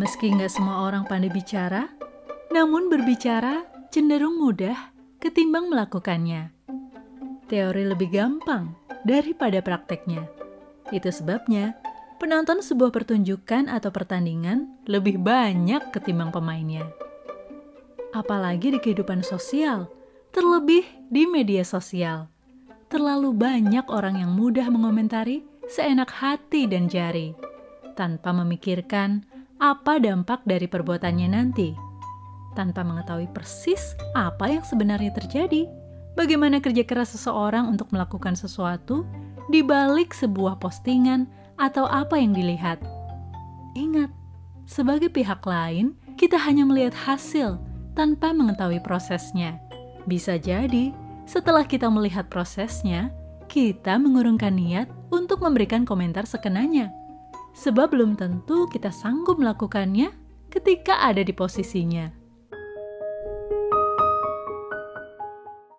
Meski nggak semua orang pandai bicara, namun berbicara cenderung mudah ketimbang melakukannya. Teori lebih gampang daripada prakteknya. Itu sebabnya penonton sebuah pertunjukan atau pertandingan lebih banyak ketimbang pemainnya. Apalagi di kehidupan sosial, terlebih di media sosial. Terlalu banyak orang yang mudah mengomentari seenak hati dan jari, tanpa memikirkan apa dampak dari perbuatannya nanti, tanpa mengetahui persis apa yang sebenarnya terjadi. Bagaimana kerja keras seseorang untuk melakukan sesuatu di balik sebuah postingan atau apa yang dilihat. Ingat, sebagai pihak lain, kita hanya melihat hasil tanpa mengetahui prosesnya. Bisa jadi, setelah kita melihat prosesnya, kita mengurungkan niat untuk memberikan komentar sekenanya. Sebab belum tentu kita sanggup melakukannya ketika ada di posisinya.